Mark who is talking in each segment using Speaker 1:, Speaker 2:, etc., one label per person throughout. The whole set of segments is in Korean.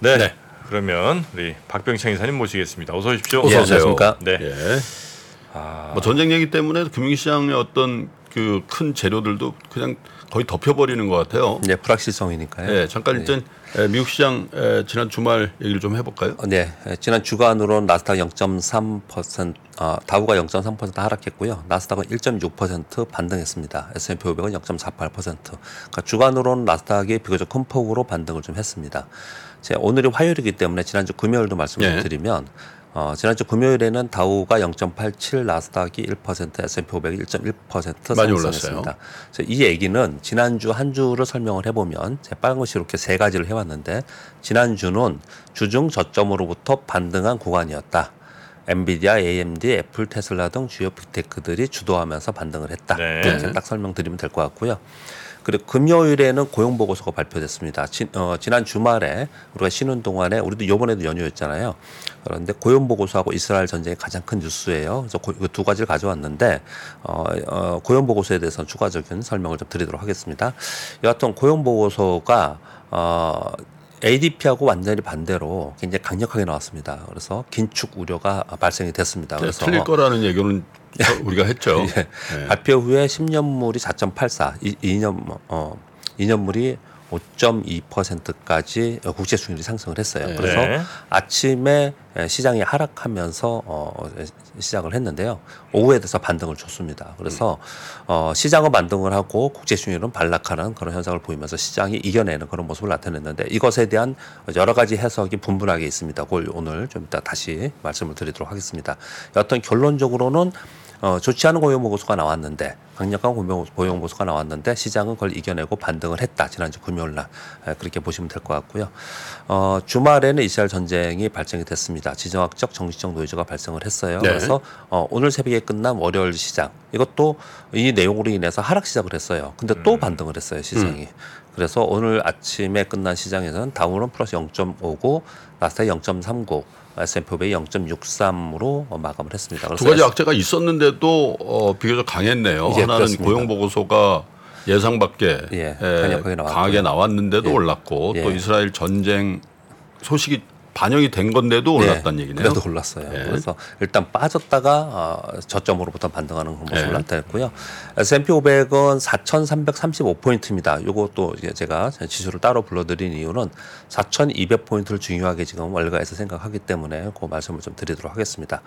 Speaker 1: 네. 네. 그러면 우리 박병창 이사님 모시겠습니다. 어서 오십시오.
Speaker 2: 어서 오세요.
Speaker 1: 네.
Speaker 2: 예. 아... 뭐 전쟁 얘기 때문에 금융시장의 어떤 그 큰 재료들도 그냥 거의 덮여버리는 것 같아요.
Speaker 3: 네, 불확실성이니까요.
Speaker 2: 네, 잠깐 일단 네. 미국 시장 지난 주말 얘기를 좀 해볼까요?
Speaker 3: 어, 네, 지난 주간으로 나스닥 0.3%, 어, 다우가 0.3% 하락했고요. 나스닥은 1.6% 반등했습니다. S&P 500은 0.48%. 그러니까 주간으로는 나스닥이 비교적 큰 폭으로 반등을 좀 했습니다. 오늘이 화요일이기 때문에 지난주 금요일도 말씀을 네. 드리면 어, 지난주 금요일에는 다우가 0.87, 나스닥이 1%, S&P 500이 1.1% 상승했습니다. 이 얘기는 지난주 한 주를 설명을 해보면 제 빨간 것이 이렇게 세 가지를 해왔는데 지난주는 주중 저점으로부터 반등한 구간이었다. 엔비디아, AMD, 애플, 테슬라 등 주요 빅테크들이 주도하면서 반등을 했다. 네. 이렇게 딱 설명드리면 될 것 같고요. 그리고 금요일에는 고용 보고서가 발표됐습니다. 지, 어, 지난 주말에 우리가 쉬는 동안에 우리도 이번에도 연휴였잖아요. 그런데 고용 보고서하고 이스라엘 전쟁이 가장 큰 뉴스예요. 그래서 그두 가지를 가져왔는데 어, 어, 고용 보고서에 대해서 추가적인 설명을 좀 드리도록 하겠습니다. 여하튼 고용 보고서가 어, ADP하고 완전히 반대로 굉장히 강력하게 나왔습니다. 그래서 긴축 우려가 발생이 됐습니다.
Speaker 2: 네, 그래서 틀릴 거라는 얘기는 우리가 했죠. 예.
Speaker 3: 네. 발표 후에 10년물이 4.84, 2 년 어 2년물이 5.2%까지 국제 수익률이 상승을 했어요. 네. 그래서 네. 아침에 시장이 하락하면서 어 시작을 했는데요. 오후에 돼서 반등을 줬습니다. 그래서 어 시장은 반등을 하고 국제 수익률은 반락하는 그런 현상을 보이면서 시장이 이겨내는 그런 모습을 나타냈는데 이것에 대한 여러 가지 해석이 분분하게 있습니다. 그걸 오늘 좀 이따 다시 말씀을 드리도록 하겠습니다. 여튼 결론적으로는 어, 좋지 않은 고용 보고서가 나왔는데 강력한 고용 보고서가 나왔는데 시장은 그걸 이겨내고 반등을 했다 지난주 금요일 날 그렇게 보시면 될 것 같고요. 어, 주말에는 이스라엘 전쟁이 발생이 됐습니다. 지정학적 정치적 노이즈가 발생을 했어요. 네. 그래서 어, 오늘 새벽에 끝난 월요일 시장 이것도 이 내용으로 인해서 하락 시작을 했어요. 근데 또 음. 반등을 했어요 시장이. 음. 그래서 오늘 아침에 끝난 시장에서는 다우는 플러스 0.59, 나스닥 0.39. S&P 500이 0.63으로 마감을 했습니다.
Speaker 2: 두 가지 악재가 있었는데도 어, 비교적 강했네요. 하나는 그렇습니다. 고용 보고서가 예상 밖에 예, 예, 강하게 나왔는데도 예. 올랐고 또 예. 이스라엘 전쟁 소식이 반영이 된 건데도 네. 올랐다는 네, 얘기네요.
Speaker 3: 그래도 올랐어요. 네. 그래서 일단 빠졌다가 어, 저점으로부터 반등하는 그런 모습을 네. 나타냈고요. S&P 500은 4,335포인트입니다. 요것도 제가 지수를 따로 불러드린 이유는 4,200포인트를 중요하게 지금 월가에서 생각하기 때문에 그 말씀을 좀 드리도록 하겠습니다.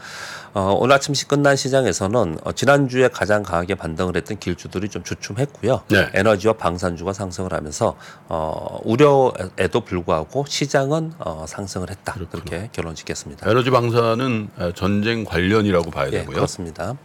Speaker 3: 어, 오늘 아침 시 끝난 시장에서는 어, 지난주에 가장 강하게 반등을 했던 길주들이 좀 주춤했고요. 네. 에너지와 방산주가 상승을 하면서 어, 우려에도 불구하고 시장은 어, 상승을 했다. 했다. 그렇구나. 그렇게 결론 짓겠습니다.
Speaker 2: 에너지 방사는 전쟁 관련이라고 봐야 예, 되고요.
Speaker 3: 그렇습니다.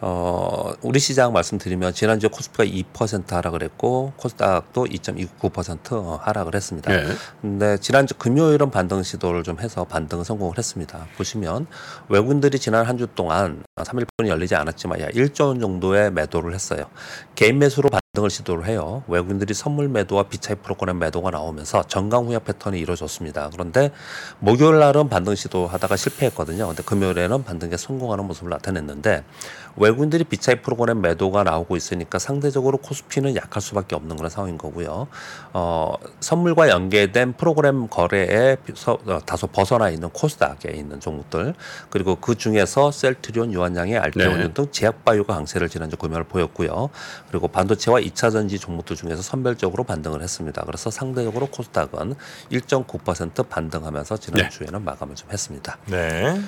Speaker 3: 어, 우리 시장 말씀드리면 지난주에 코스피가 2% 하락을 했고 코스닥도 2.29% 하락을 했습니다. 네. 근데 지난주 금요일은 반등 시도를 좀 해서 반등 성공을 했습니다. 보시면 외국인들이 지난 한 주 동안 3일분이 열리지 않았지만 약 1조 원 정도의 매도를 했어요. 개인 매수로 반등을 시도를 해요. 외국인들이 선물 매도와 비차익 프로그램 매도가 나오면서 정강 후약 패턴이 이루어졌습니다. 그런데 목요일 날은 반등 시도하다가 실패했거든요. 근데 금요일에는 반등에 성공하는 모습을 나타냈는데 외국인들이 비차익 프로그램 매도가 나오고 있으니까 상대적으로 코스피는 약할 수밖에 없는 그런 상황인 거고요. 어, 선물과 연계된 프로그램 거래에 어, 다소 벗어나 있는 코스닥에 있는 종목들 그리고 그 중에서 셀트리온, 유 한양의 알테오늄 네. 등 제약바이오가 강세를 지난주 금요일 보였고요. 그리고 반도체와 2차 전지 종목들 중에서 선별적으로 반등을 했습니다. 그래서 상대적으로 코스닥은 1.9% 반등하면서 지난주에는 네. 마감을 좀 했습니다.
Speaker 1: 네.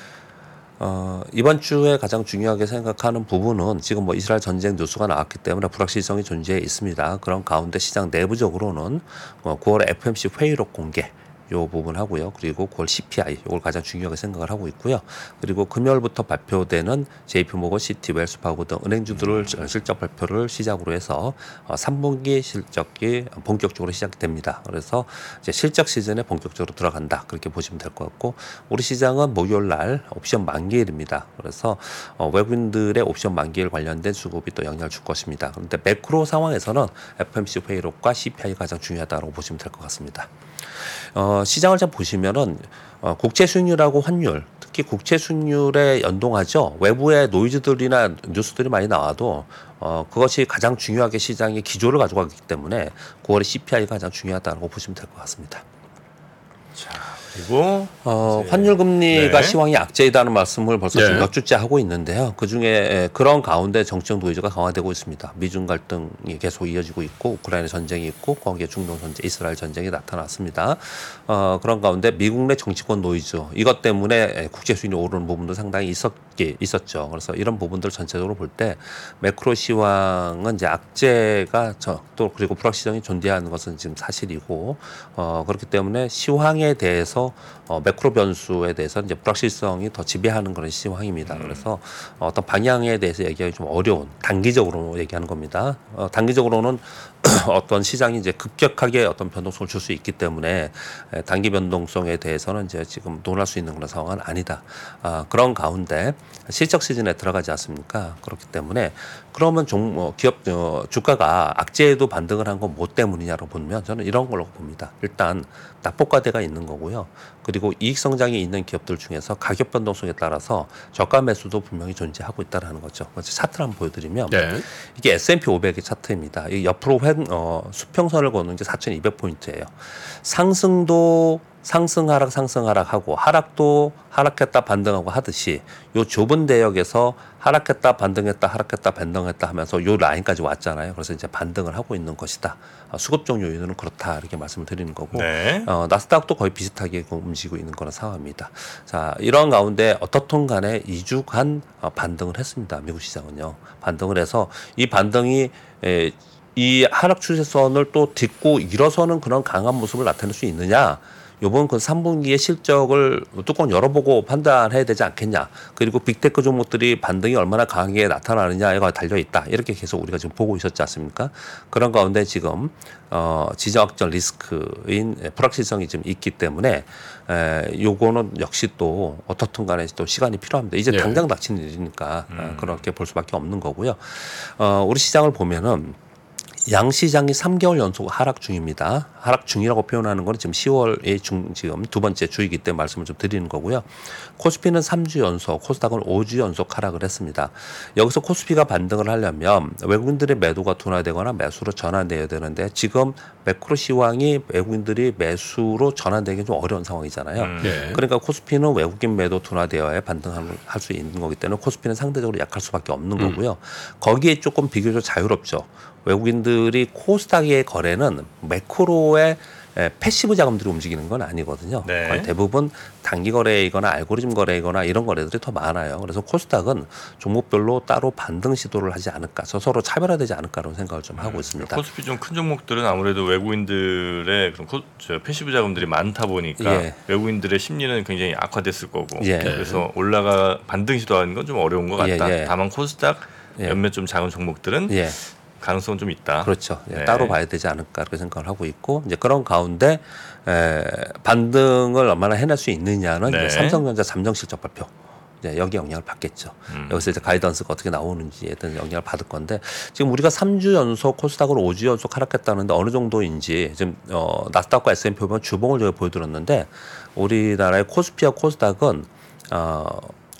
Speaker 3: 어, 이번 주에 가장 중요하게 생각하는 부분은 지금 뭐 이스라엘 전쟁 뉴스가 나왔기 때문에 불확실성이 존재해 있습니다. 그런 가운데 시장 내부적으로는 어, 9월 FMC 회의록 공개 요 부분 하고요. 그리고 9월 CPI 이걸 가장 중요하게 생각을 하고 있고요. 그리고 금요일부터 발표되는 JP모건, 시티, 웰 스파고 등 은행주들을 실적 발표를 시작으로 해서 3분기 어, 실적이 본격적으로 시작됩니다. 그래서 이제 실적 시즌에 본격적으로 들어간다. 그렇게 보시면 될 것 같고 우리 시장은 목요일 날 옵션 만기일입니다. 그래서 어, 외국인들의 옵션 만기일 관련된 수급이 또 영향을 줄 것입니다. 그런데 매크로 상황에서는 FMC 회의록과 CPI가 가장 중요하다고 보시면 될 것 같습니다. 어, 시장을 잘 보시면은 어, 국채 수익률하고 환율, 특히 국채 수익률에 연동하죠. 외부의 노이즈들이나 뉴스들이 많이 나와도 어, 그것이 가장 중요하게 시장의 기조를 가져가기 때문에 9월의 CPI가 가장 중요하다고 보시면 될 것 같습니다.
Speaker 1: 자, 그리고
Speaker 3: 어, 환율 금리가 네. 시황이 악재이다는 말씀을 벌써 네. 몇 주째 하고 있는데요. 그 중에 그런 가운데 정치적 노이즈가 강화되고 있습니다. 미중 갈등이 계속 이어지고 있고 우크라이나 전쟁이 있고 거기에 중동 전쟁, 이스라엘 전쟁이 나타났습니다. 어, 그런 가운데 미국 내 정치권 노이즈 이것 때문에 국채 수준이 오르는 부분도 상당히 있었게 있었죠. 그래서 이런 부분들 전체적으로 볼 때 매크로 시황은 이제 악재가 저, 또 그리고 불확실성이 존재하는 것은 지금 사실이고 어, 그렇기 때문에 시황에 대해서 어, 매크로 변수에 대해서 이제 불확실성이 더 지배하는 그런 시황입니다. 음. 그래서 어떤 방향에 대해서 얘기하기 좀 어려운 단기적으로 얘기하는 겁니다. 어, 단기적으로는 어떤 시장이 이제 급격하게 어떤 변동성을 줄 수 있기 때문에 단기 변동성에 대해서는 이제 지금 논할 수 있는 그런 상황은 아니다. 아, 그런 가운데 실적 시즌에 들어가지 않습니까? 그렇기 때문에 그러면 종, 어, 기업 어, 주가가 악재에도 반등을 한 건 뭐 때문이냐로 보면 저는 이런 걸로 봅니다. 일단 낙폭과대가 있는 거고요. 그리고 이익 성장이 있는 기업들 중에서 가격 변동성에 따라서 저가 매수도 분명히 존재하고 있다라는 거죠. 차트를 한번 보여드리면 네. 이게 S&P 500의 차트입니다. 이 옆으로 횡, 어, 수평선을 거는 게 4,200 포인트예요. 상승도 상승 하락 상승 하락 하고 하락도 하락했다 반등하고 하듯이 요 좁은 대역에서 하락했다 반등했다 하락했다 반등했다 하면서 요 라인까지 왔잖아요. 그래서 이제 반등을 하고 있는 것이다. 어, 수급적 요인은 그렇다 이렇게 말씀을 드리는 거고 네. 어, 나스닥도 거의 비슷하게 움직이고 있는 그런 상황입니다. 자 이런 가운데 어떻든 간에 2주간 어, 반등을 했습니다. 미국 시장은요. 반등을 해서 이 반등이 에, 이 하락 추세선을 또 딛고 일어서는 그런 강한 모습을 나타낼 수 있느냐? 요번 그 3분기의 실적을 뚜껑 열어보고 판단해야 되지 않겠냐. 그리고 big tech 종목들이 반등이 얼마나 강하게 나타나느냐가 달려 있다. 이렇게 계속 우리가 지금 보고 있었지 않습니까? 그런 가운데 지금 어 지정학적 리스크인 불확실성이 좀 있기 때문에 에 요거는 역시 또 어떻든 간에 또 시간이 필요합니다. 이제 네. 당장 닥치는 일이니까 음. 그렇게 볼 수밖에 없는 거고요. 어 우리 시장을 보면은 양 시장이 3개월 연속 하락 중입니다. 하락 중이라고 표현하는 거는 지금 10월의 중 지금 두 번째 주이기 때문에 말씀을 좀 드리는 거고요. 코스피는 3주 연속, 코스닥은 5주 연속 하락을 했습니다. 여기서 코스피가 반등을 하려면 외국인들의 매도가 둔화되거나 매수로 전환돼야 되는데 지금 매크로 시황이 외국인들이 매수로 전환되기 좀 어려운 상황이잖아요. 음. 네. 그러니까 코스피는 외국인 매도 둔화되어야 반등할 수 있는 거기 때문에 코스피는 상대적으로 약할 수밖에 없는 음. 거고요. 거기에 조금 비교적 자유롭죠. 외국인들이 코스닥의 거래는 매크로의 passive 자금들이 움직이는 건 아니거든요. 네. 거의 대부분 단기 거래이거나 알고리즘 거래이거나 이런 거래들이 더 많아요. 그래서 코스닥은 종목별로 따로 반등 시도를 하지 않을까, 서로 차별화되지 않을까라는 생각을 좀 하고 음, 있습니다.
Speaker 1: 코스피 좀 큰 종목들은 아무래도 외국인들의 그런 코, 저 passive 자금들이 많다 보니까 예. 외국인들의 심리는 굉장히 악화됐을 거고, 예. 그래서 올라가 반등 시도하는 건 좀 어려운 것 같다. 예, 예. 다만 코스닥 예. 몇몇 좀 작은 종목들은 예. 가능성은 좀 있다.
Speaker 3: 그렇죠. 예, 네. 따로 봐야 되지 않을까 그렇게 생각을 하고 있고 이제 그런 가운데 에, 반등을 얼마나 해낼 수 있느냐는 네. 삼성전자 잠정 실적 발표. 이제 여기 영향을 받겠죠. 음. 여기서 이제 가이던스가 어떻게 나오는지에 대한 영향을 받을 건데 지금 우리가 3주 연속 코스닥으로 5주 연속 하락했다는데 어느 정도인지 지금 어 나스닥과 S&P 보면 주봉을 저희 보여드렸는데 우리나라의 코스피와 코스닥은 어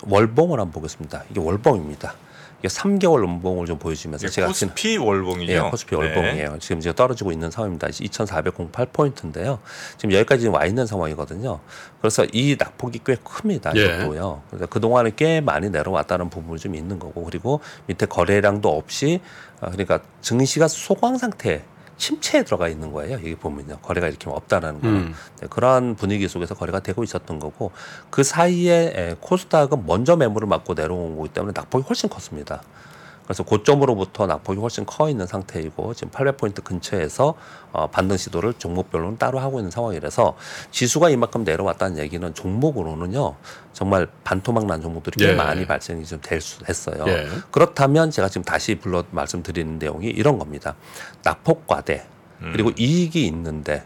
Speaker 3: 월봉을 한번 보겠습니다. 이게 월봉입니다. 이게 3개월 연봉을 좀 보여주면서
Speaker 1: 제가 코스피 월봉이죠.
Speaker 3: 예, 코스피 네. 월봉이에요. 지금 이제 떨어지고 있는 상황입니다. 2,408 포인트인데요. 지금 여기까지 와 있는 상황이거든요. 그래서 이 낙폭이 꽤 큽니다. 예. 이것도요. 그래서 그 동안에 꽤 많이 내려왔다는 부분이 좀 있는 거고 그리고 밑에 거래량도 없이 아, 그러니까 증시가 소강 상태. 침체에 들어가 있는 거예요. 여기 보면요. 거래가 이렇게 없다라는 거는. 음. 네, 그러한 분위기 속에서 거래가 되고 있었던 거고 그 사이에 에, 코스닥은 먼저 매물을 맞고 내려온 거기 때문에 낙폭이 훨씬 컸습니다. 그래서 고점으로부터 낙폭이 훨씬 커 있는 상태이고 지금 800포인트 근처에서 어, 반등 시도를 종목별로는 따로 하고 있는 상황이라서 지수가 이만큼 내려왔다는 얘기는 종목으로는요 정말 반토막 난 종목들이 꽤 예. 많이 발생이 좀 될 수 했어요. 예. 그렇다면 제가 지금 다시 불러 말씀드리는 내용이 이런 겁니다. 낙폭 과대 음. 그리고 음. 이익이 있는데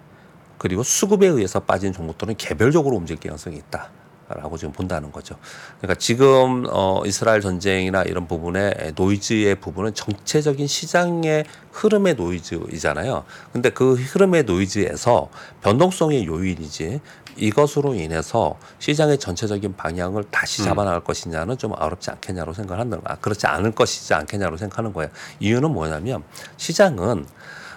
Speaker 3: 그리고 수급에 의해서 빠진 종목들은 개별적으로 움직일 가능성이 있다. 라고 지금 본다는 거죠. 그러니까 지금 어 이스라엘 전쟁이나 이런 부분의 노이즈의 부분은 전체적인 시장의 흐름의 노이즈이잖아요. 근데 그 흐름의 노이즈에서 변동성의 요인이지 이것으로 인해서 시장의 전체적인 방향을 다시 음. 잡아나갈 음. 것이냐는 좀 어렵지 않겠냐고 생각하는 아, 그렇지 않을 것이지 않겠냐고 생각하는 거예요. 이유는 뭐냐면 시장은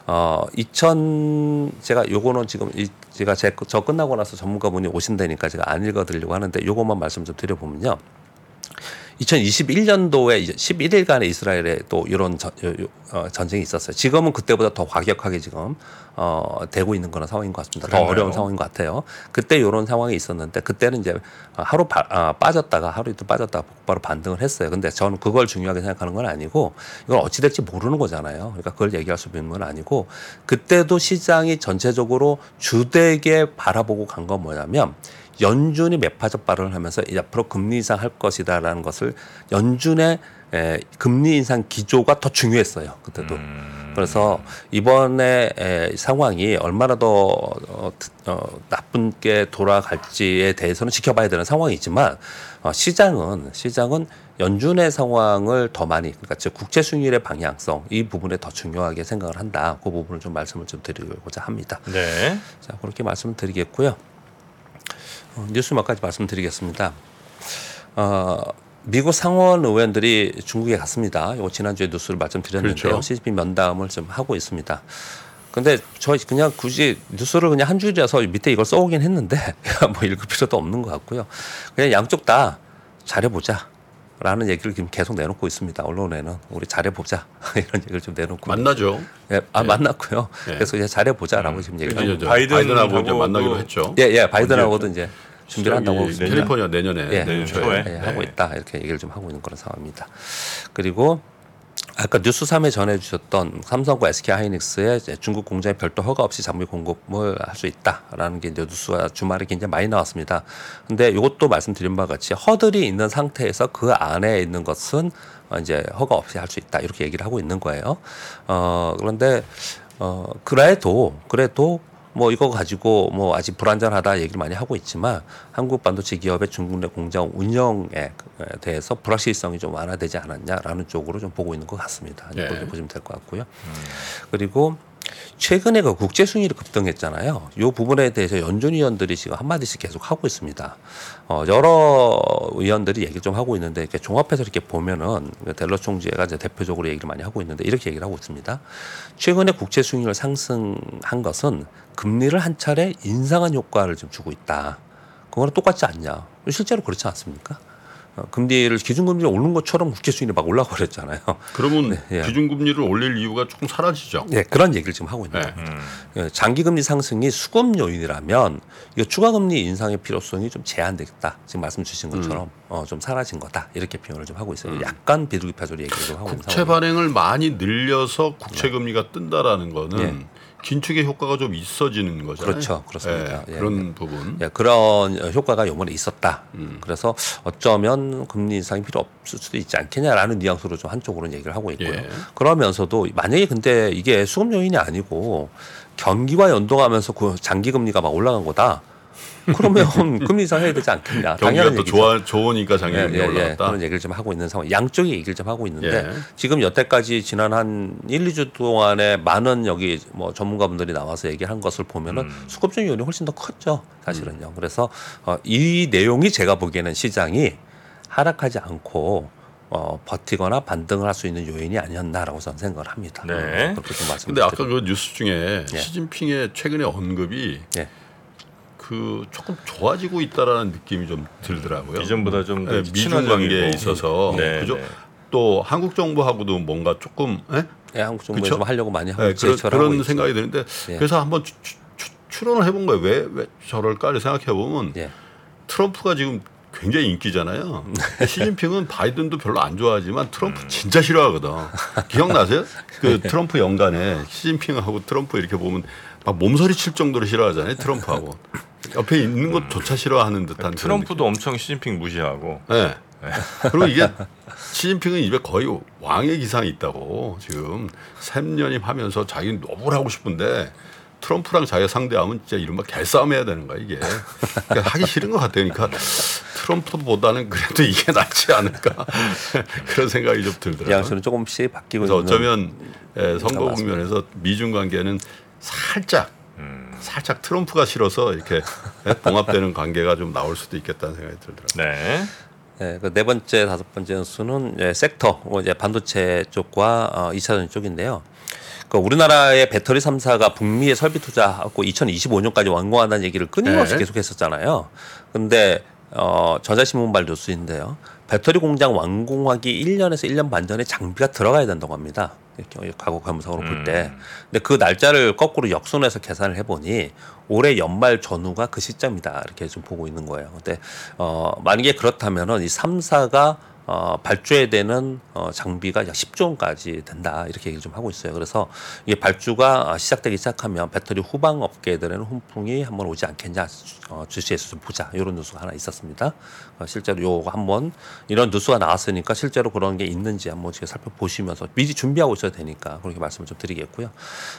Speaker 3: 어, 2000 제가 요거는 지금 이 제가 제, 저 끝나고 나서 전문가분이 오신다니까 제가 안 읽어드리려고 하는데 요것만 말씀 좀 드려보면요. 2021년도에 11일간의 이스라엘에 또 이런 전, 어, 전쟁이 있었어요. 지금은 그때보다 더 과격하게 지금 어, 되고 있는 그런 상황인 것 같습니다. 그런가요? 더 어려운 상황인 것 같아요. 그때 이런 상황이 있었는데 그때는 이제 하루 바, 아, 빠졌다가 하루 이틀 빠졌다가 바로 반등을 했어요. 근데 저는 그걸 중요하게 생각하는 건 아니고 이건 어찌 될지 모르는 거잖아요. 그러니까 그걸 얘기할 수 있는 건 아니고 그때도 시장이 전체적으로 주되게 바라보고 간 건 뭐냐면 연준이 매파적 발언을 하면서 앞으로 금리 인상 할 것이다라는 것을 연준의 에, 금리 인상 기조가 더 중요했어요. 그때도. 음. 그래서 이번에 에, 상황이 얼마나 더 어, 어, 나쁜 게 돌아갈지에 대해서는 지켜봐야 되는 상황이지만 어, 시장은 시장은 연준의 상황을 더 많이 그러니까 즉 국채 수익률의 방향성 이 부분에 더 중요하게 생각을 한다. 그 부분을 좀 말씀을 좀 드리고자 합니다. 네. 자 그렇게 말씀을 드리겠고요. 어, 뉴스 몇 가지 말씀드리겠습니다. 어, 미국 상원 의원들이 중국에 갔습니다. 이거 지난주에 뉴스를 말씀드렸는데요. 그렇죠. 시진핑 면담을 좀 하고 있습니다. 근데 저 그냥 굳이 뉴스를 그냥 한 줄이라서 밑에 이걸 써오긴 했는데 뭐 읽을 필요도 없는 것 같고요. 그냥 양쪽 다 잘해보자. 라는 얘기를 지금 계속 내놓고 있습니다. 언론에는 우리 잘해보자 이런 얘기를 좀 내놓고
Speaker 2: 만나죠.
Speaker 3: 예, 아 네. 만났고요. 네. 그래서 이제 잘해보자라고 음. 지금 얘기를
Speaker 2: 바이든 하고 이제 만나기로 했죠.
Speaker 3: 예, 예, 바이든하고도 이제 준비를 한다고
Speaker 2: 캘리포니아 내년에
Speaker 3: 예, 내년 초에 예, 하고 네. 있다 이렇게 얘기를 좀 하고 있는 그런 상황입니다. 그리고 아까 뉴스 3에 전해주셨던 삼성과 SK 하이닉스의 중국 공장에 별도 허가 없이 장비 공급을 할 수 있다라는 게 뉴스가 주말에 굉장히 많이 나왔습니다. 근데 이것도 말씀드린 바와 같이 허들이 있는 상태에서 그 안에 있는 것은 이제 허가 없이 할 수 있다 이렇게 얘기를 하고 있는 거예요. 어 그런데 어 그래도 그래도 뭐 이거 가지고 뭐 아직 불안전하다 얘기를 많이 하고 있지만 한국 반도체 기업의 중국 내 공장 운영에 대해서 불확실성이 좀 완화되지 않았냐라는 쪽으로 좀 보고 있는 것 같습니다. 네. 그렇게 보시면 될 것 같고요. 음. 그리고 최근에 그 국제 순위를 급등했잖아요. 이 부분에 대해서 연준 위원들이 지금 한 마디씩 계속 하고 있습니다. 어, 여러 의원들이 얘기 좀 하고 있는데 이렇게 종합해서 이렇게 보면은 델러 총재가 이제 대표적으로 얘기를 많이 하고 있는데 이렇게 얘기를 하고 있습니다. 최근에 국제 수익률 상승한 것은 금리를 한 차례 인상한 효과를 좀 주고 있다. 그거랑 똑같지 않냐? 실제로 그렇지 않습니까? 어, 금리를 기준금리를 오른 것처럼 국제 수익률이 막 올라가 버렸잖아요.
Speaker 2: 그러면 네, 예. 기준금리를 올릴 이유가 조금 사라지죠.
Speaker 3: 네, 그런 얘기를 지금 하고 있는 네. 거예요. 음. 예, 장기금리 상승이 수급 요인이라면 이거 추가금리 인상의 필요성이 좀 제한되겠다. 지금 말씀 주신 것처럼 음. 어, 좀 사라진 거다. 이렇게 표현을 좀 하고 있어요. 음. 약간 비둘기파절 얘기를 좀 하고 있는
Speaker 2: 국채 발행을 많이 늘려서 국채 금리가 네. 뜬다라는 거는 네. 긴축의 효과가 좀 있어지는 거잖아요.
Speaker 3: 그렇죠, 그렇습니다.
Speaker 2: 예, 예, 그런 예. 부분.
Speaker 3: 예, 그런 효과가 요번에 있었다. 음. 그래서 어쩌면 금리 인상이 필요 없을 수도 있지 않겠냐라는 뉘앙스로 좀 한쪽으로는 얘기를 하고 있고요. 예. 그러면서도 만약에 근데 이게 수급 요인이 아니고 경기와 연동하면서 그 장기 금리가 막 올라간 거다. 그러면 금리 인상 해야 되지 않겠냐.
Speaker 2: 경기가 또 좋아 좋으니까 작년에 예, 예, 올라갔다.
Speaker 3: 그런 얘기를 좀 하고 있는 상황. 양쪽이 얘기를 좀 하고 있는데 예. 지금 여태까지 지난 한 1, 2주 동안에 많은 여기 뭐 전문가분들이 나와서 얘기한 것을 보면은 음. 수급적 요인이 훨씬 더 컸죠. 사실은요. 음. 그래서 어, 이 내용이 제가 보기에는 시장이 하락하지 않고 어, 버티거나 반등을 할 수 있는 요인이 아니었나라고 저는 생각을 합니다.
Speaker 2: 네. 그렇게 좀 말씀. 근데 아까 그 뉴스 중에 예. 시진핑의 최근의 언급이 예. 그 조금 좋아지고 있다라는 느낌이 좀 들더라고요.
Speaker 1: 이전보다 좀
Speaker 2: 네, 미중 관계에 있어서 네, 그죠. 네. 또 한국 정부하고도 뭔가 조금
Speaker 3: 예? 네, 한국 정부 좀 하려고 많이 하고
Speaker 2: 네, 그런, 그런 생각이 드는데 예. 그래서 한번 추, 추, 추론을 해본 거예요. 왜, 왜 저럴까를 생각해 보면 예. 트럼프가 지금 굉장히 인기잖아요. 시진핑은 바이든도 별로 안 좋아하지만 트럼프 음. 진짜 싫어하거든. 기억나세요? 그 네. 트럼프 연간에 시진핑하고 트럼프 이렇게 보면 막 몸서리 칠 정도로 싫어하잖아요. 트럼프하고. 옆에 있는 것조차 싫어하는 듯한
Speaker 1: 트럼프도 엄청 시진핑 무시하고.
Speaker 2: 네. 네. 그리고 이게 시진핑은 입에 거의 왕의 기상이 있다고 지금 3년임 하면서 자기는 노블하고 싶은데 트럼프랑 자기가 상대하면 진짜 이른바 개싸움 해야 되는 거야 이게 그러니까 하기 싫은 것 같아요 그러니까 트럼프보다는 그래도 이게 낫지 않을까 그런 생각이 좀 들더라고요
Speaker 3: 양수는 조금씩 바뀌고
Speaker 2: 그래서 어쩌면 예, 선거 국면에서 미중 관계는 살짝 살짝 트럼프가 싫어서 이렇게 봉합되는 관계가 좀 나올 수도 있겠다는 생각이 들더라고요.
Speaker 3: 네. 네, 그 네 번째, 다섯 번째 수는 이제 섹터, 뭐 이제 반도체 쪽과 어, 2차전 쪽인데요. 그 우리나라의 배터리 3사가 북미에 설비 투자하고 2025년까지 완공한다는 얘기를 끊임없이 네. 계속했었잖아요. 근데 어, 저자신문발 뉴스인데요. 배터리 공장 완공하기 1년에서 1년 반 전에 장비가 들어가야 된다고 합니다. 과거 감성으로 볼 때. 음. 근데 그 날짜를 거꾸로 역순해서 계산을 해보니 올해 연말 전후가 그 시점이다. 이렇게 좀 보고 있는 거예요. 근데, 어, 만약에 그렇다면은 이 3사가 어, 발주해야 되는 어, 장비가 약 10조 원까지 된다 이렇게 얘기를 좀 하고 있어요. 그래서 이게 발주가 시작되기 시작하면 배터리 후방 업계들에는 훈풍이 한번 오지 않겠냐 어, 주시에서 좀 보자 이런 뉴스가 하나 있었습니다. 어, 실제로 요거 한번 이런 뉴스가 나왔으니까 실제로 그런 게 있는지 한번 지금 살펴보시면서 미리 준비하고 있어야 되니까 그렇게 말씀을 좀 드리겠고요.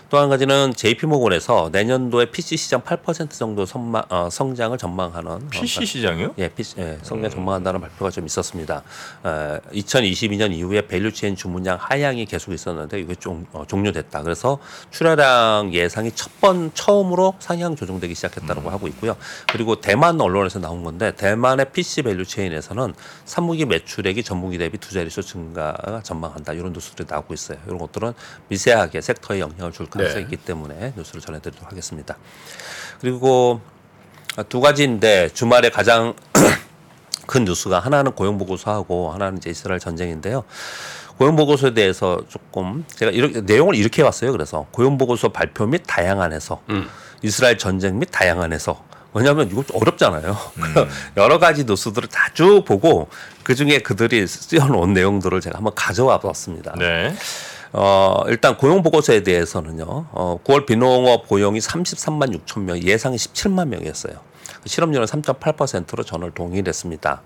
Speaker 3: 또 한 가지는 JP모건에서 내년도에 PC 시장 8% 정도 선마, 어, 성장을 전망하는
Speaker 1: PC 시장이요?
Speaker 3: 예, PC 예, 성장 전망한다는 발표가 좀 있었습니다. 어, 2022년 이후에 value chain 주문량 하향이 계속 있었는데 이게 좀 어, 종료됐다. 그래서 출하량 예상이 첫 번 처음으로 상향 조정되기 시작했다고 음. 하고 있고요. 그리고 대만 언론에서 나온 건데 대만의 PC value chain에서는 3분기 매출액이 전분기 대비 두 자릿수 증가가 전망한다. 이런 뉴스들이 나오고 있어요. 이런 것들은 미세하게 섹터에 영향을 줄 가능성이 네. 있기 때문에 뉴스를 전해드리도록 하겠습니다. 그리고 두 가지인데 주말에 가장 큰 뉴스가 하나는 고용 보고서하고 하나는 이제 이스라엘 전쟁인데요. 고용 보고서에 대해서 조금 제가 이렇게 내용을 이렇게 해왔어요. 그래서 고용 보고서 발표 및 다양한 해석, 음. 이스라엘 전쟁 및 다양한 해석. 왜냐하면 이거 어렵잖아요. 음. 여러 가지 뉴스들을 다 쭉 보고 그 중에 그들이 쓰여놓은 내용들을 제가 한번 가져와 봤습니다. 네. 어, 일단 고용 보고서에 대해서는요. 어, 9월 비농업 고용이 33만 6천 명, 예상이 17만 명이었어요. 실업률은 3.8%로 전월 동일했습니다.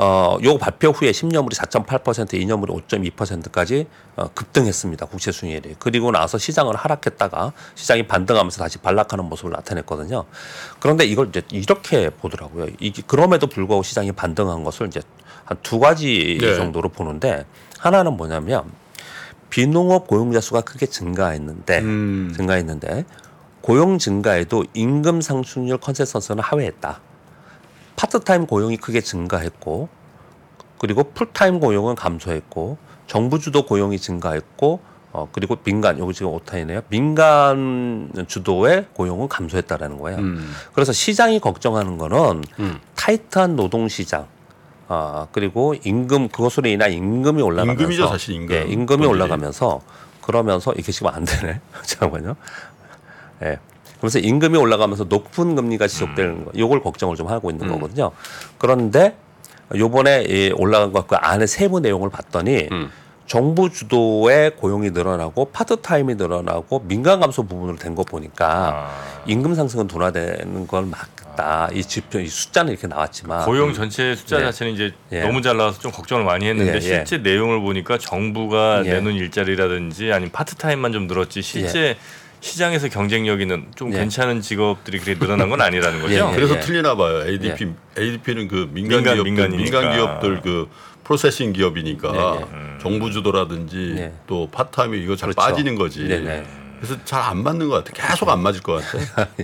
Speaker 3: 어, 요 발표 후에 10년물이 4.8%, 2년물이 5.2%까지 어, 급등했습니다. 국채 수익률이. 그리고 나서 시장을 하락했다가 시장이 반등하면서 다시 반락하는 모습을 나타냈거든요. 그런데 이걸 이제 이렇게 보더라고요. 이게 그럼에도 불구하고 시장이 반등한 것을 이제 한 두 가지 네. 정도로 보는데 하나는 뭐냐면 비농업 고용자 수가 크게 증가했는데 음. 증가했는데 고용 증가에도 임금 상승률 컨센서스는 하회했다. 파트타임 고용이 크게 증가했고 그리고 풀타임 고용은 감소했고 정부 주도 고용이 증가했고 어 그리고 민간 여기 지금 오타이네요. 민간 주도의 고용은 감소했다라는 거예요. 음. 그래서 시장이 걱정하는 거는 음. 타이트한 노동 시장 아 그리고 임금 그것으로 인한 임금이 올라가면서
Speaker 2: 임금이죠 사실 임금.
Speaker 3: 예, 임금이 올라가면서 그러면서 이게 지금 안 되네. 잠깐만요. 예. 그래서 임금이 올라가면서 높은 금리가 지속되는 음. 거, 요걸 걱정을 좀 하고 있는 음. 거거든요. 그런데 요번에 올라간 것그 안에 세부 내용을 봤더니 음. 정부 주도의 고용이 늘어나고 파트타임이 늘어나고 민간 감소 부분으로 된 거 보니까 아. 임금 상승은 둔화되는 걸 막다. 이 지표, 이 숫자는 이렇게 나왔지만
Speaker 1: 고용 전체 숫자 예. 자체는 이제 예. 너무 잘 나와서 좀 걱정을 많이 했는데 예. 예. 실제 내용을 보니까 정부가 예. 내놓은 일자리라든지 아니면 파트타임만 좀 늘었지 실제 예. 시장에서 경쟁력이는 좀 예. 괜찮은 직업들이 그렇게 늘어난 건 아니라는 거죠.
Speaker 2: 예, 예, 그래서 틀리나 봐요. ADP 예. ADP는 그 민간, 민간 기업들 민간 기업들 그 프로세싱 기업이니까 음. 정부 주도라든지 또 파타임이 이거 잘 그렇죠. 빠지는 거지. 그래서 잘 안 맞는 것 같아. 계속 안 맞을 것 같아.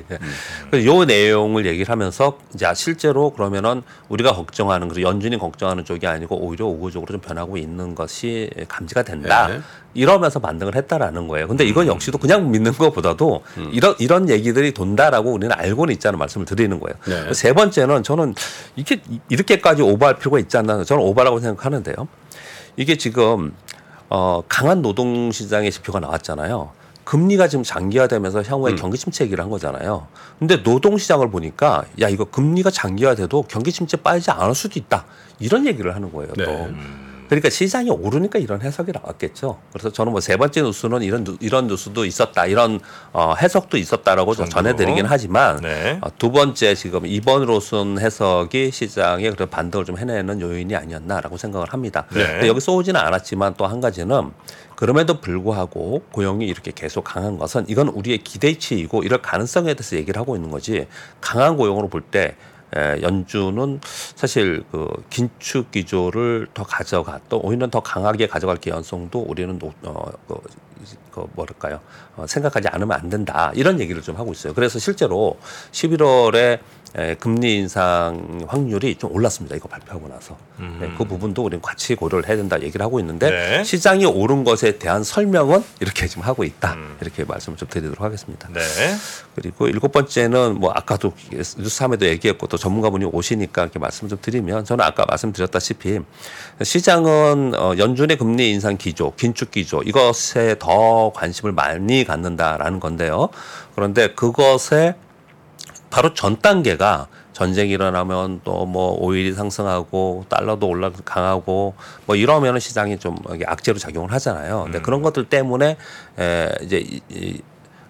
Speaker 3: 예. 요 내용을 얘기를 하면서 이제 실제로 그러면은 우리가 걱정하는 그 연준이 걱정하는 쪽이 아니고 오히려 우호적으로 좀 변하고 있는 것이 감지가 된다. 네. 이러면서 반등을 했다라는 거예요. 근데 이건 음. 역시도 그냥 믿는 것보다도 음. 이런 이런 얘기들이 돈다라고 우리는 알고는 있자는 말씀을 드리는 거예요. 네. 세 번째는 저는 이게 이렇게까지 오버할 필요가 있지 않나 저는 오버라고 생각하는데요. 이게 지금 어 강한 노동 시장의 지표가 나왔잖아요. 금리가 지금 장기화되면서 향후에 음. 경기 침체 얘기를 한 거잖아요. 근데 노동 시장을 보니까 야 이거 금리가 장기화돼도 경기 침체 빠지지 않을 수도 있다. 이런 얘기를 하는 거예요. 네. 또. 음. 그러니까 시장이 오르니까 이런 해석이 나왔겠죠. 그래서 저는 뭐 세 번째 뉴스는 이런 이런 뉴스도 있었다, 이런 어, 해석도 있었다라고 좀 전해드리긴 하지만 네. 어, 두 번째 지금 2번으로 쓴 해석이 시장에 그런 반등을 좀 해내는 요인이 아니었나라고 생각을 합니다. 네. 여기 쏘지는 않았지만 또 한 가지는 그럼에도 불구하고 고용이 이렇게 계속 강한 것은 이건 우리의 기대치이고 이럴 가능성에 대해서 얘기를 하고 있는 거지. 강한 고용으로 볼때 연준은 사실 그 긴축 기조를 더 가져가 또 오히려 더 강하게 가져갈 개연성도 우리는 어, 그, 그 뭐랄까요 어, 생각하지 않으면 안 된다 이런 얘기를 좀 하고 있어요. 그래서 실제로 11월에 에, 금리 인상 확률이 좀 올랐습니다. 이거 발표하고 나서 음. 네, 그 부분도 우리는 같이 고려를 해야 된다 얘기를 하고 있는데 네. 시장이 오른 것에 대한 설명은 이렇게 지금 하고 있다 음. 이렇게 말씀을 좀 드리도록 하겠습니다. 네. 그리고 일곱 번째는 뭐 아까도 뉴스함에도 얘기했고 또 전문가분이 오시니까 이렇게 말씀 좀 드리면 저는 아까 말씀드렸다시피 시장은 어, 연준의 금리 인상 기조, 긴축 기조 이것에 더 관심을 많이 갖는다라는 건데요. 그런데 그것에 바로 전 단계가 전쟁이 일어나면 또 뭐 오일이 상승하고 달러도 올라 강하고 뭐 이러면은 시장이 좀 악재로 작용을 하잖아요. 근데 음. 그런 것들 때문에 에 이제 이, 이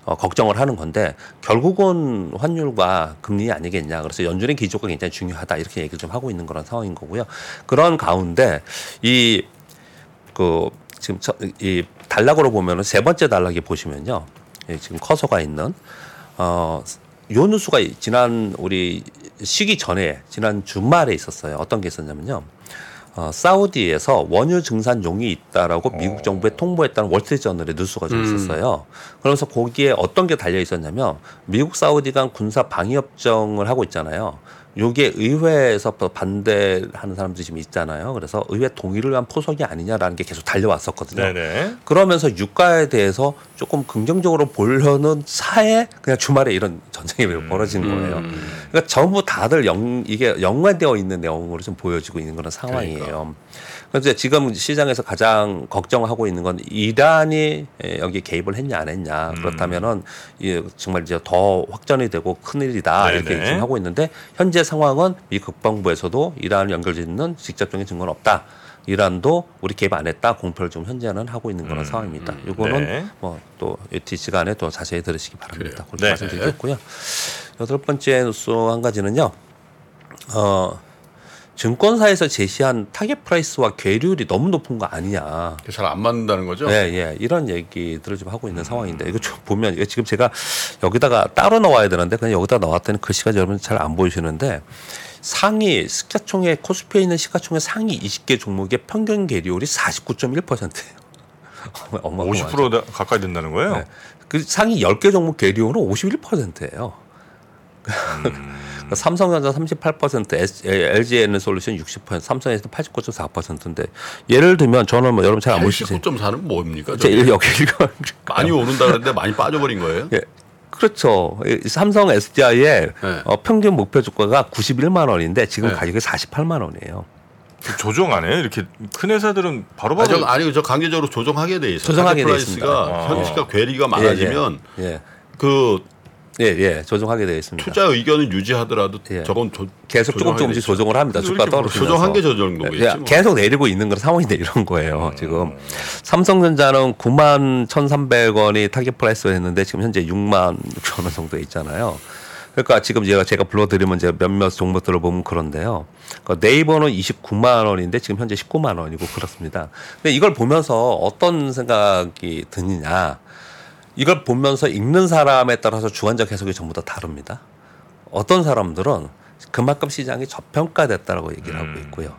Speaker 3: 어, 걱정을 하는 건데 결국은 환율과 금리 아니겠냐. 그래서 연준의 기조가 굉장히 중요하다 이렇게 얘기를 좀 하고 있는 그런 상황인 거고요. 그런 가운데 이그 지금 이 단락으로 보면은 세 번째 단락에 보시면요. 지금 커서가 있는 어 요 뉴스가 지난 우리 쉬기 전에 지난 주말에 있었어요. 어떤 게 있었냐면요. 어, 사우디에서 원유 증산 용이 있다라고 미국 어. 정부에 통보했다는 월스트리트저널의 뉴스가 좀 음. 있었어요. 그러면서 거기에 어떤 게 달려 있었냐면 미국 사우디 간 군사 방위 협정을 하고 있잖아요. 요게 의회에서 반대하는 사람들이 지금 있잖아요. 그래서 의회 동의를 위한 포석이 아니냐라는 게 계속 달려왔었거든요. 네네. 그러면서 유가에 대해서 조금 긍정적으로 보려는 사에 그냥 주말에 이런 전쟁이 음. 벌어진 거예요. 그러니까 전부 다들 영, 이게 연관되어 있는 내용으로 좀 보여지고 있는 그런 상황이에요. 그러니까. 그래서 지금 시장에서 가장 걱정하고 있는 건 이란이 여기 개입을 했냐 안 했냐 음. 그렇다면은 정말 이제 더 확전이 되고 큰일이다 네네. 이렇게 지금 하고 있는데 현재 상황은 미 국방부에서도 이란 연결짓는 직접적인 증거는 없다. 이란도 우리 개입 안 했다 공표를 좀 현재는 하고 있는 그런 음, 상황입니다. 이거는 네. 뭐또 UT 시간에 또 자세히 들으시기 바랍니다. 그렇게 네. 말씀드리겠고요. 여덟 번째 뉴스 한 가지는요. 어 증권사에서 제시한 target price와 괴리율이 너무 높은 거 아니냐.
Speaker 2: 잘 안 맞는다는 거죠?
Speaker 3: 네, 예. 이런 얘기들을 좀 하고 있는 음. 상황인데 이거 좀 보면 이거 지금 제가 여기다가 따로 나와야 되는데 그냥 여기다 나왔더니 글씨가 그 여러분 잘 안 보이시는데 상위 시가총액 코스피에 있는 시가총액 상위 20개 종목의 평균 계리율이 49.1%예요.
Speaker 1: 어마 50% 가까이 된다는 거예요? 네.
Speaker 3: 그 상위 10개 종목 계리율은 51%예요. 음. 그러니까 삼성전자 38%, LG 에너솔루션 60%, 삼성에서 89.4%인데 예를 들면 저는 뭐 여러분 잘 안 보시죠.
Speaker 2: 89.4는 뭡니까?
Speaker 3: 제일 여기
Speaker 2: 많이 오른다 그랬는데 많이 빠져버린 거예요? 예.
Speaker 3: 그렇죠. 삼성 SDI의 네. 어, 평균 목표 주가가 91만 원인데 지금 네. 가격이 48만 원이에요.
Speaker 1: 조정 안 해요? 이렇게 큰 회사들은 바로 바로
Speaker 2: 아니, 저 강제적으로 조정하게 돼 있어요.
Speaker 3: 조정하게 돼 있습니다.
Speaker 2: 현시가 아. 괴리가 많아지면 예, 예. 그
Speaker 3: 예, 예, 조정하게 되어 있습니다.
Speaker 2: 투자 의견을 유지하더라도 예. 저건 조,
Speaker 3: 계속 조금 조금씩 되죠. 조정을 합니다. 주가 떨어지면서
Speaker 2: 조정한 게 저 정도겠지.
Speaker 3: 뭐. 계속 내리고 있는 그런 상황인데 이런 거예요. 음. 지금 삼성전자는 9만 1,300원이 target price가 했는데 지금 현재 6만 6천 원 정도 있잖아요. 그러니까 지금 제가 제가 불러드리면 제가 몇몇 종목들을 보면 그런데요. 그러니까 네이버는 29만 원인데 지금 현재 19만 원이고 그렇습니다. 근데 이걸 보면서 어떤 생각이 드느냐? 이걸 보면서 읽는 사람에 따라서 주관적 해석이 전부 다 다릅니다. 어떤 사람들은 그만큼 시장이 저평가됐다라고 얘기를 하고 음. 있고요.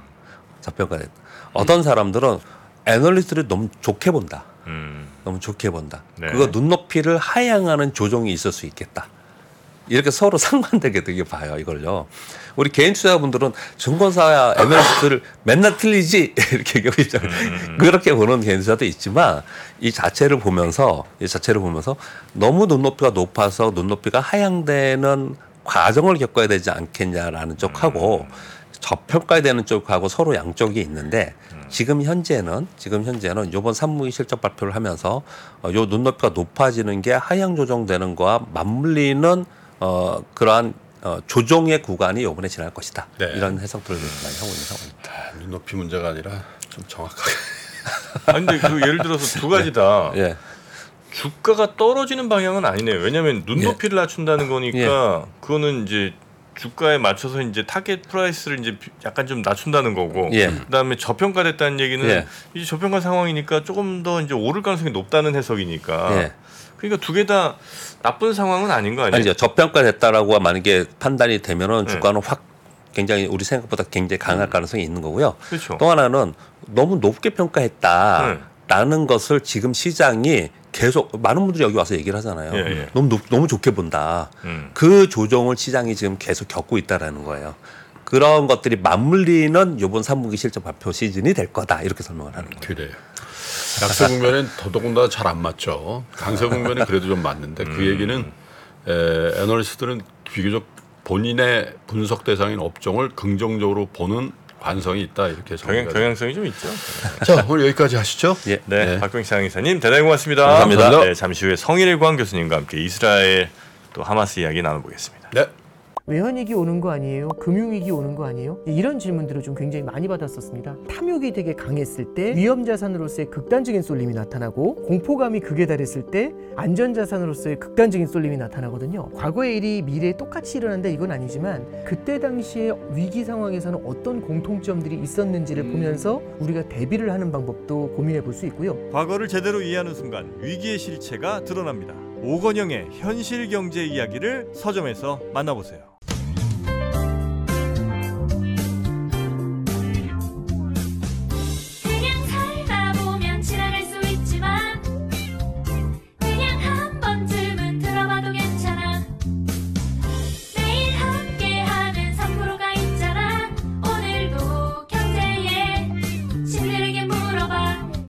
Speaker 3: 저평가됐다. 어떤 사람들은 애널리스트를 너무 좋게 본다. 음. 너무 좋게 본다. 네. 그거 눈높이를 하향하는 조정이 있을 수 있겠다. 이렇게 서로 상반되게 되게 봐요 이걸요. 우리 개인 투자분들은 증권사 MLS를 맨날 틀리지 이렇게 얘기하잖아요. 음, 음, 음. 그렇게 보는 개인 투자도 있지만 이 자체를 보면서 이 자체를 보면서 너무 눈높이가 높아서 눈높이가 하향되는 과정을 겪어야 되지 않겠냐라는 쪽하고 저평가야 되는 쪽하고 서로 양쪽이 있는데 지금 현재는 지금 현재는 요번 산무기 실적 발표를 하면서 어, 요 눈높이가 높아지는 게 하향 조정되는 거와 맞물리는 어, 그러한 어, 조정의 구간이 요번에 지날 것이다. 네. 이런 해석들을 많이 하고 있는 상황입니다.
Speaker 2: 아, 눈높이 문제가 아니라 좀 정확하게.
Speaker 1: 아니 근데 그 예를 들어서 두 가지다. 예. 예. 주가가 떨어지는 방향은 아니네요. 왜냐하면 눈높이를 예. 낮춘다는 거니까 예. 그거는 이제 주가에 맞춰서 이제 target price를 이제 약간 좀 낮춘다는 거고 예. 그다음에 저평가됐다는 얘기는 예. 이제 저평가 상황이니까 조금 더 이제 오를 가능성이 높다는 해석이니까 예. 그러니까 두 개 다 나쁜 상황은 아닌 거 아니에요?
Speaker 3: 아니죠. 저평가됐다라고 만약에 판단이 되면은 네. 주가는 확 굉장히 우리 생각보다 굉장히 강할 음. 가능성이 있는 거고요. 그렇죠. 또 하나는 너무 높게 평가했다라는 네. 것을 지금 시장이 계속 많은 분들이 여기 와서 얘기를 하잖아요. 예, 예. 너무 너무 좋게 본다. 음. 그 조정을 시장이 지금 계속 겪고 있다라는 거예요. 그런 것들이 맞물리는 이번 3분기 실적 발표 시즌이 될 거다 이렇게 설명을 하는 거예요.
Speaker 2: 그래요. 약세 국면엔 더더군다나 잘 안 맞죠. 강세 국면은 그래도 좀 맞는데 그 음. 얘기는 에, 애널리스트들은 비교적 본인의 분석 대상인 업종을 긍정적으로 보는 관성이 있다 이렇게
Speaker 1: 경향, 경향성이 좀 있죠.
Speaker 2: 자 오늘 여기까지 하시죠.
Speaker 1: 예, 네, 네. 박병창 이사님 대단히 고맙습니다.
Speaker 3: 감사합니다.
Speaker 1: 네, 잠시 후에 성일광 교수님과 함께 이스라엘 또 하마스 이야기 나눠보겠습니다.
Speaker 2: 네.
Speaker 4: 외환위기 오는 거 아니에요? 금융위기 오는 거 아니에요? 이런 질문들을 좀 굉장히 많이 받았었습니다. 탐욕이 되게 강했을 때 위험자산으로서의 극단적인 쏠림이 나타나고 공포감이 극에 달했을 때 안전자산으로서의 극단적인 쏠림이 나타나거든요. 과거의 일이 미래에 똑같이 일어난다 이건 아니지만 그때 당시에 위기 상황에서는 어떤 공통점들이 있었는지를 보면서 우리가 대비를 하는 방법도 고민해 볼 수 있고요.
Speaker 5: 과거를 제대로 이해하는 순간 위기의 실체가 드러납니다. 오건영의 현실 경제 이야기를 서점에서 만나보세요.